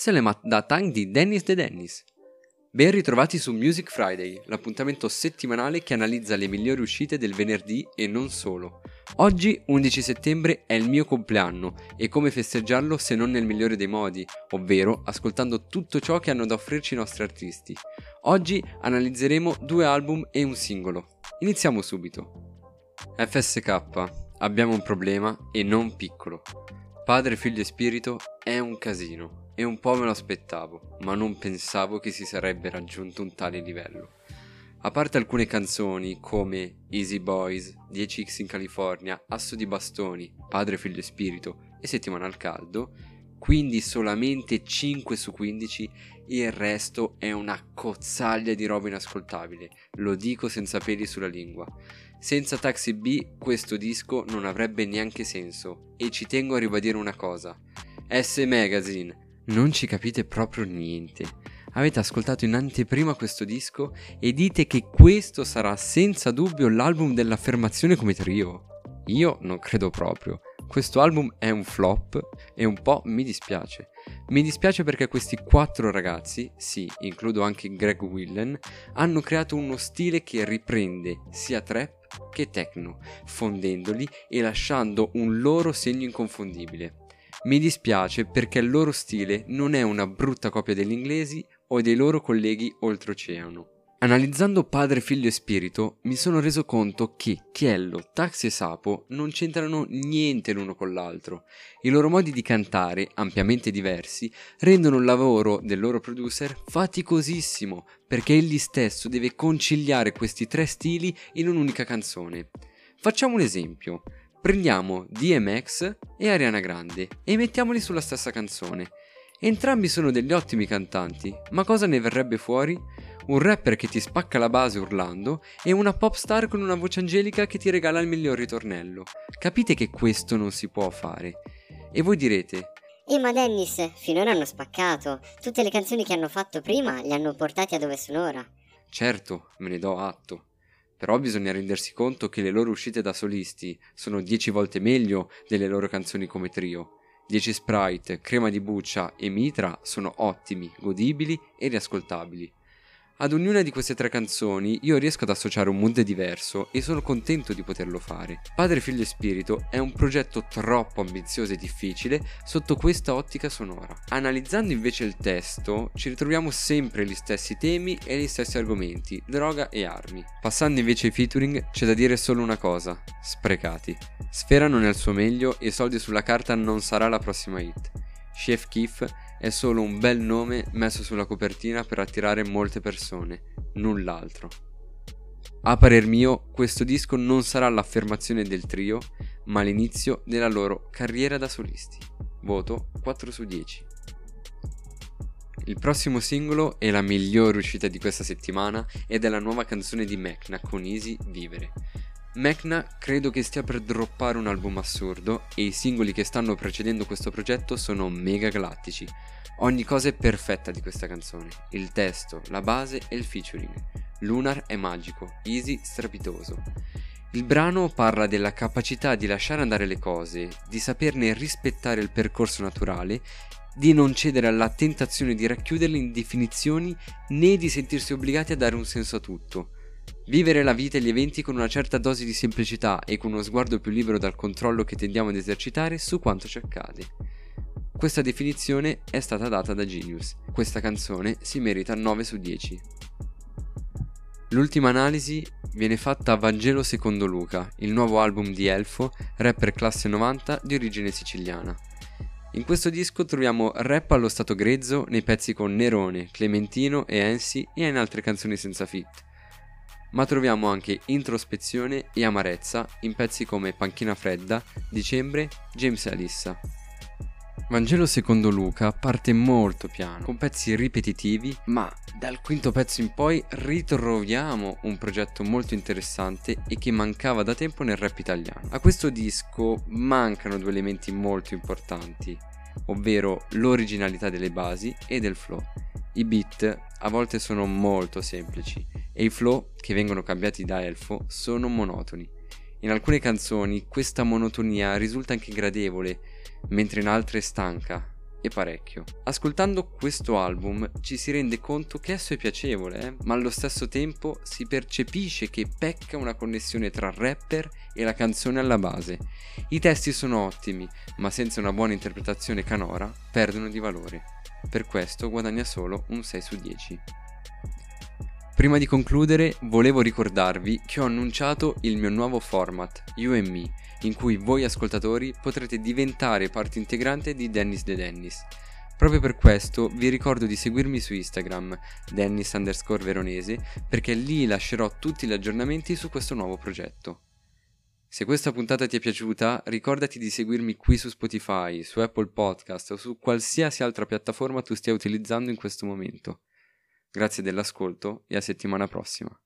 c'est le mat da tang di Dennis de Dennis. Ben ritrovati su Music Friday, l'appuntamento settimanale che analizza le migliori uscite del venerdì e non solo. Oggi, 11 settembre, è il mio compleanno e come festeggiarlo se non nel migliore dei modi, ovvero ascoltando tutto ciò che hanno da offrirci i nostri artisti. Oggi analizzeremo due album e un singolo. Iniziamo subito. FSK, abbiamo un problema e non piccolo. Padre, figlio e spirito è un casino e un po' me lo aspettavo, ma non pensavo che si sarebbe raggiunto un tale livello. A parte alcune canzoni come Easy Boys, 10x in California, Asso di bastoni, Padre, Figlio e Spirito e Settimana al Caldo, quindi solamente 5 su 15, il resto è una cozzaglia di roba inascoltabile, lo dico senza peli sulla lingua. Senza Taxi B questo disco non avrebbe neanche senso e ci tengo a ribadire una cosa. S Magazine non ci capite proprio niente. Avete ascoltato in anteprima questo disco e dite che questo sarà senza dubbio l'album dell'affermazione come trio? Io non credo proprio. Questo album è un flop e un po' mi dispiace. Mi dispiace perché questi quattro ragazzi, sì, includo anche Greg Willen, hanno creato uno stile che riprende sia trap che techno, fondendoli e lasciando un loro segno inconfondibile. Mi dispiace perché il loro stile non è una brutta copia degli inglesi o dei loro colleghi oltreoceano. Analizzando Padre, Figlio e Spirito, mi sono reso conto che Chiello, Taxi e Sapo non c'entrano niente l'uno con l'altro. I loro modi di cantare, ampiamente diversi, rendono il lavoro del loro producer faticosissimo, perché egli stesso deve conciliare questi tre stili in un'unica canzone. Facciamo un esempio. Prendiamo DMX e Ariana Grande e mettiamoli sulla stessa canzone. Entrambi sono degli ottimi cantanti, ma cosa ne verrebbe fuori? Un rapper che ti spacca la base urlando e una pop star con una voce angelica che ti regala il miglior ritornello. Capite che questo non si può fare. E voi direte, eh ma Dennis, finora hanno spaccato. Tutte le canzoni che hanno fatto prima li hanno portati a dove sono ora. Certo, me ne do atto. Però bisogna rendersi conto che le loro uscite da solisti sono 10 volte meglio delle loro canzoni come trio. 10 Sprite, Crema di Buccia e Mitra sono ottimi, godibili e riascoltabili. Ad ognuna di queste tre canzoni io riesco ad associare un mood diverso e sono contento di poterlo fare. Padre, Figlio e Spirito è un progetto troppo ambizioso e difficile sotto questa ottica sonora. Analizzando invece il testo ci ritroviamo sempre gli stessi temi e gli stessi argomenti, droga e armi. Passando invece ai featuring c'è da dire solo una cosa, sprecati. Sfera non è al suo meglio e Soldi sulla carta non sarà la prossima hit. Chef Keef è solo un bel nome messo sulla copertina per attirare molte persone, null'altro. A parer mio, questo disco non sarà l'affermazione del trio, ma l'inizio della loro carriera da solisti. Voto 4 su 10. Il prossimo singolo è la migliore uscita di questa settimana ed è la nuova canzone di Mecna con Easy Vivere. Mecna credo che stia per droppare un album assurdo e i singoli che stanno precedendo questo progetto sono mega galattici. Ogni cosa è perfetta di questa canzone, il testo, la base e il featuring. Lunar è magico, Easy strepitoso. Il brano parla della capacità di lasciare andare le cose, di saperne rispettare il percorso naturale, di non cedere alla tentazione di racchiuderle in definizioni né di sentirsi obbligati a dare un senso a tutto. Vivere la vita e gli eventi con una certa dose di semplicità e con uno sguardo più libero dal controllo che tendiamo ad esercitare su quanto ci accade. Questa definizione è stata data da Genius. Questa canzone si merita 9 su 10. L'ultima analisi viene fatta a Vangelo secondo Luca, il nuovo album di Elfo, rapper classe 90 di origine siciliana. In questo disco troviamo rap allo stato grezzo nei pezzi con Nerone, Clementino e Ensi e in altre canzoni senza fit ma troviamo anche introspezione e amarezza in pezzi come Panchina Fredda, Dicembre, James e Alissa. Vangelo secondo Luca parte molto piano, con pezzi ripetitivi, ma dal quinto pezzo in poi ritroviamo un progetto molto interessante e che mancava da tempo nel rap italiano. A questo disco mancano due elementi molto importanti, ovvero l'originalità delle basi e del flow. I beat a volte sono molto semplici e i flow che vengono cambiati da elfo sono monotoni. In alcune canzoni questa monotonia risulta anche gradevole, mentre in altre stanca. e parecchio. Ascoltando questo album ci si rende conto che esso è piacevole, eh? ma allo stesso tempo si percepisce che pecca una connessione tra rapper e la canzone alla base. I testi sono ottimi, ma senza una buona interpretazione canora perdono di valore. Per questo guadagna solo un 6 su 10. Prima di concludere, volevo ricordarvi che ho annunciato il mio nuovo format, You and Me, in cui voi ascoltatori potrete diventare parte integrante di Dennis the Dennis. Proprio per questo vi ricordo di seguirmi su Instagram, Dennis underscore veronese, perché lì lascerò tutti gli aggiornamenti su questo nuovo progetto. Se questa puntata ti è piaciuta, ricordati di seguirmi qui su Spotify, su Apple Podcast o su qualsiasi altra piattaforma tu stia utilizzando in questo momento. Grazie dell'ascolto e a settimana prossima.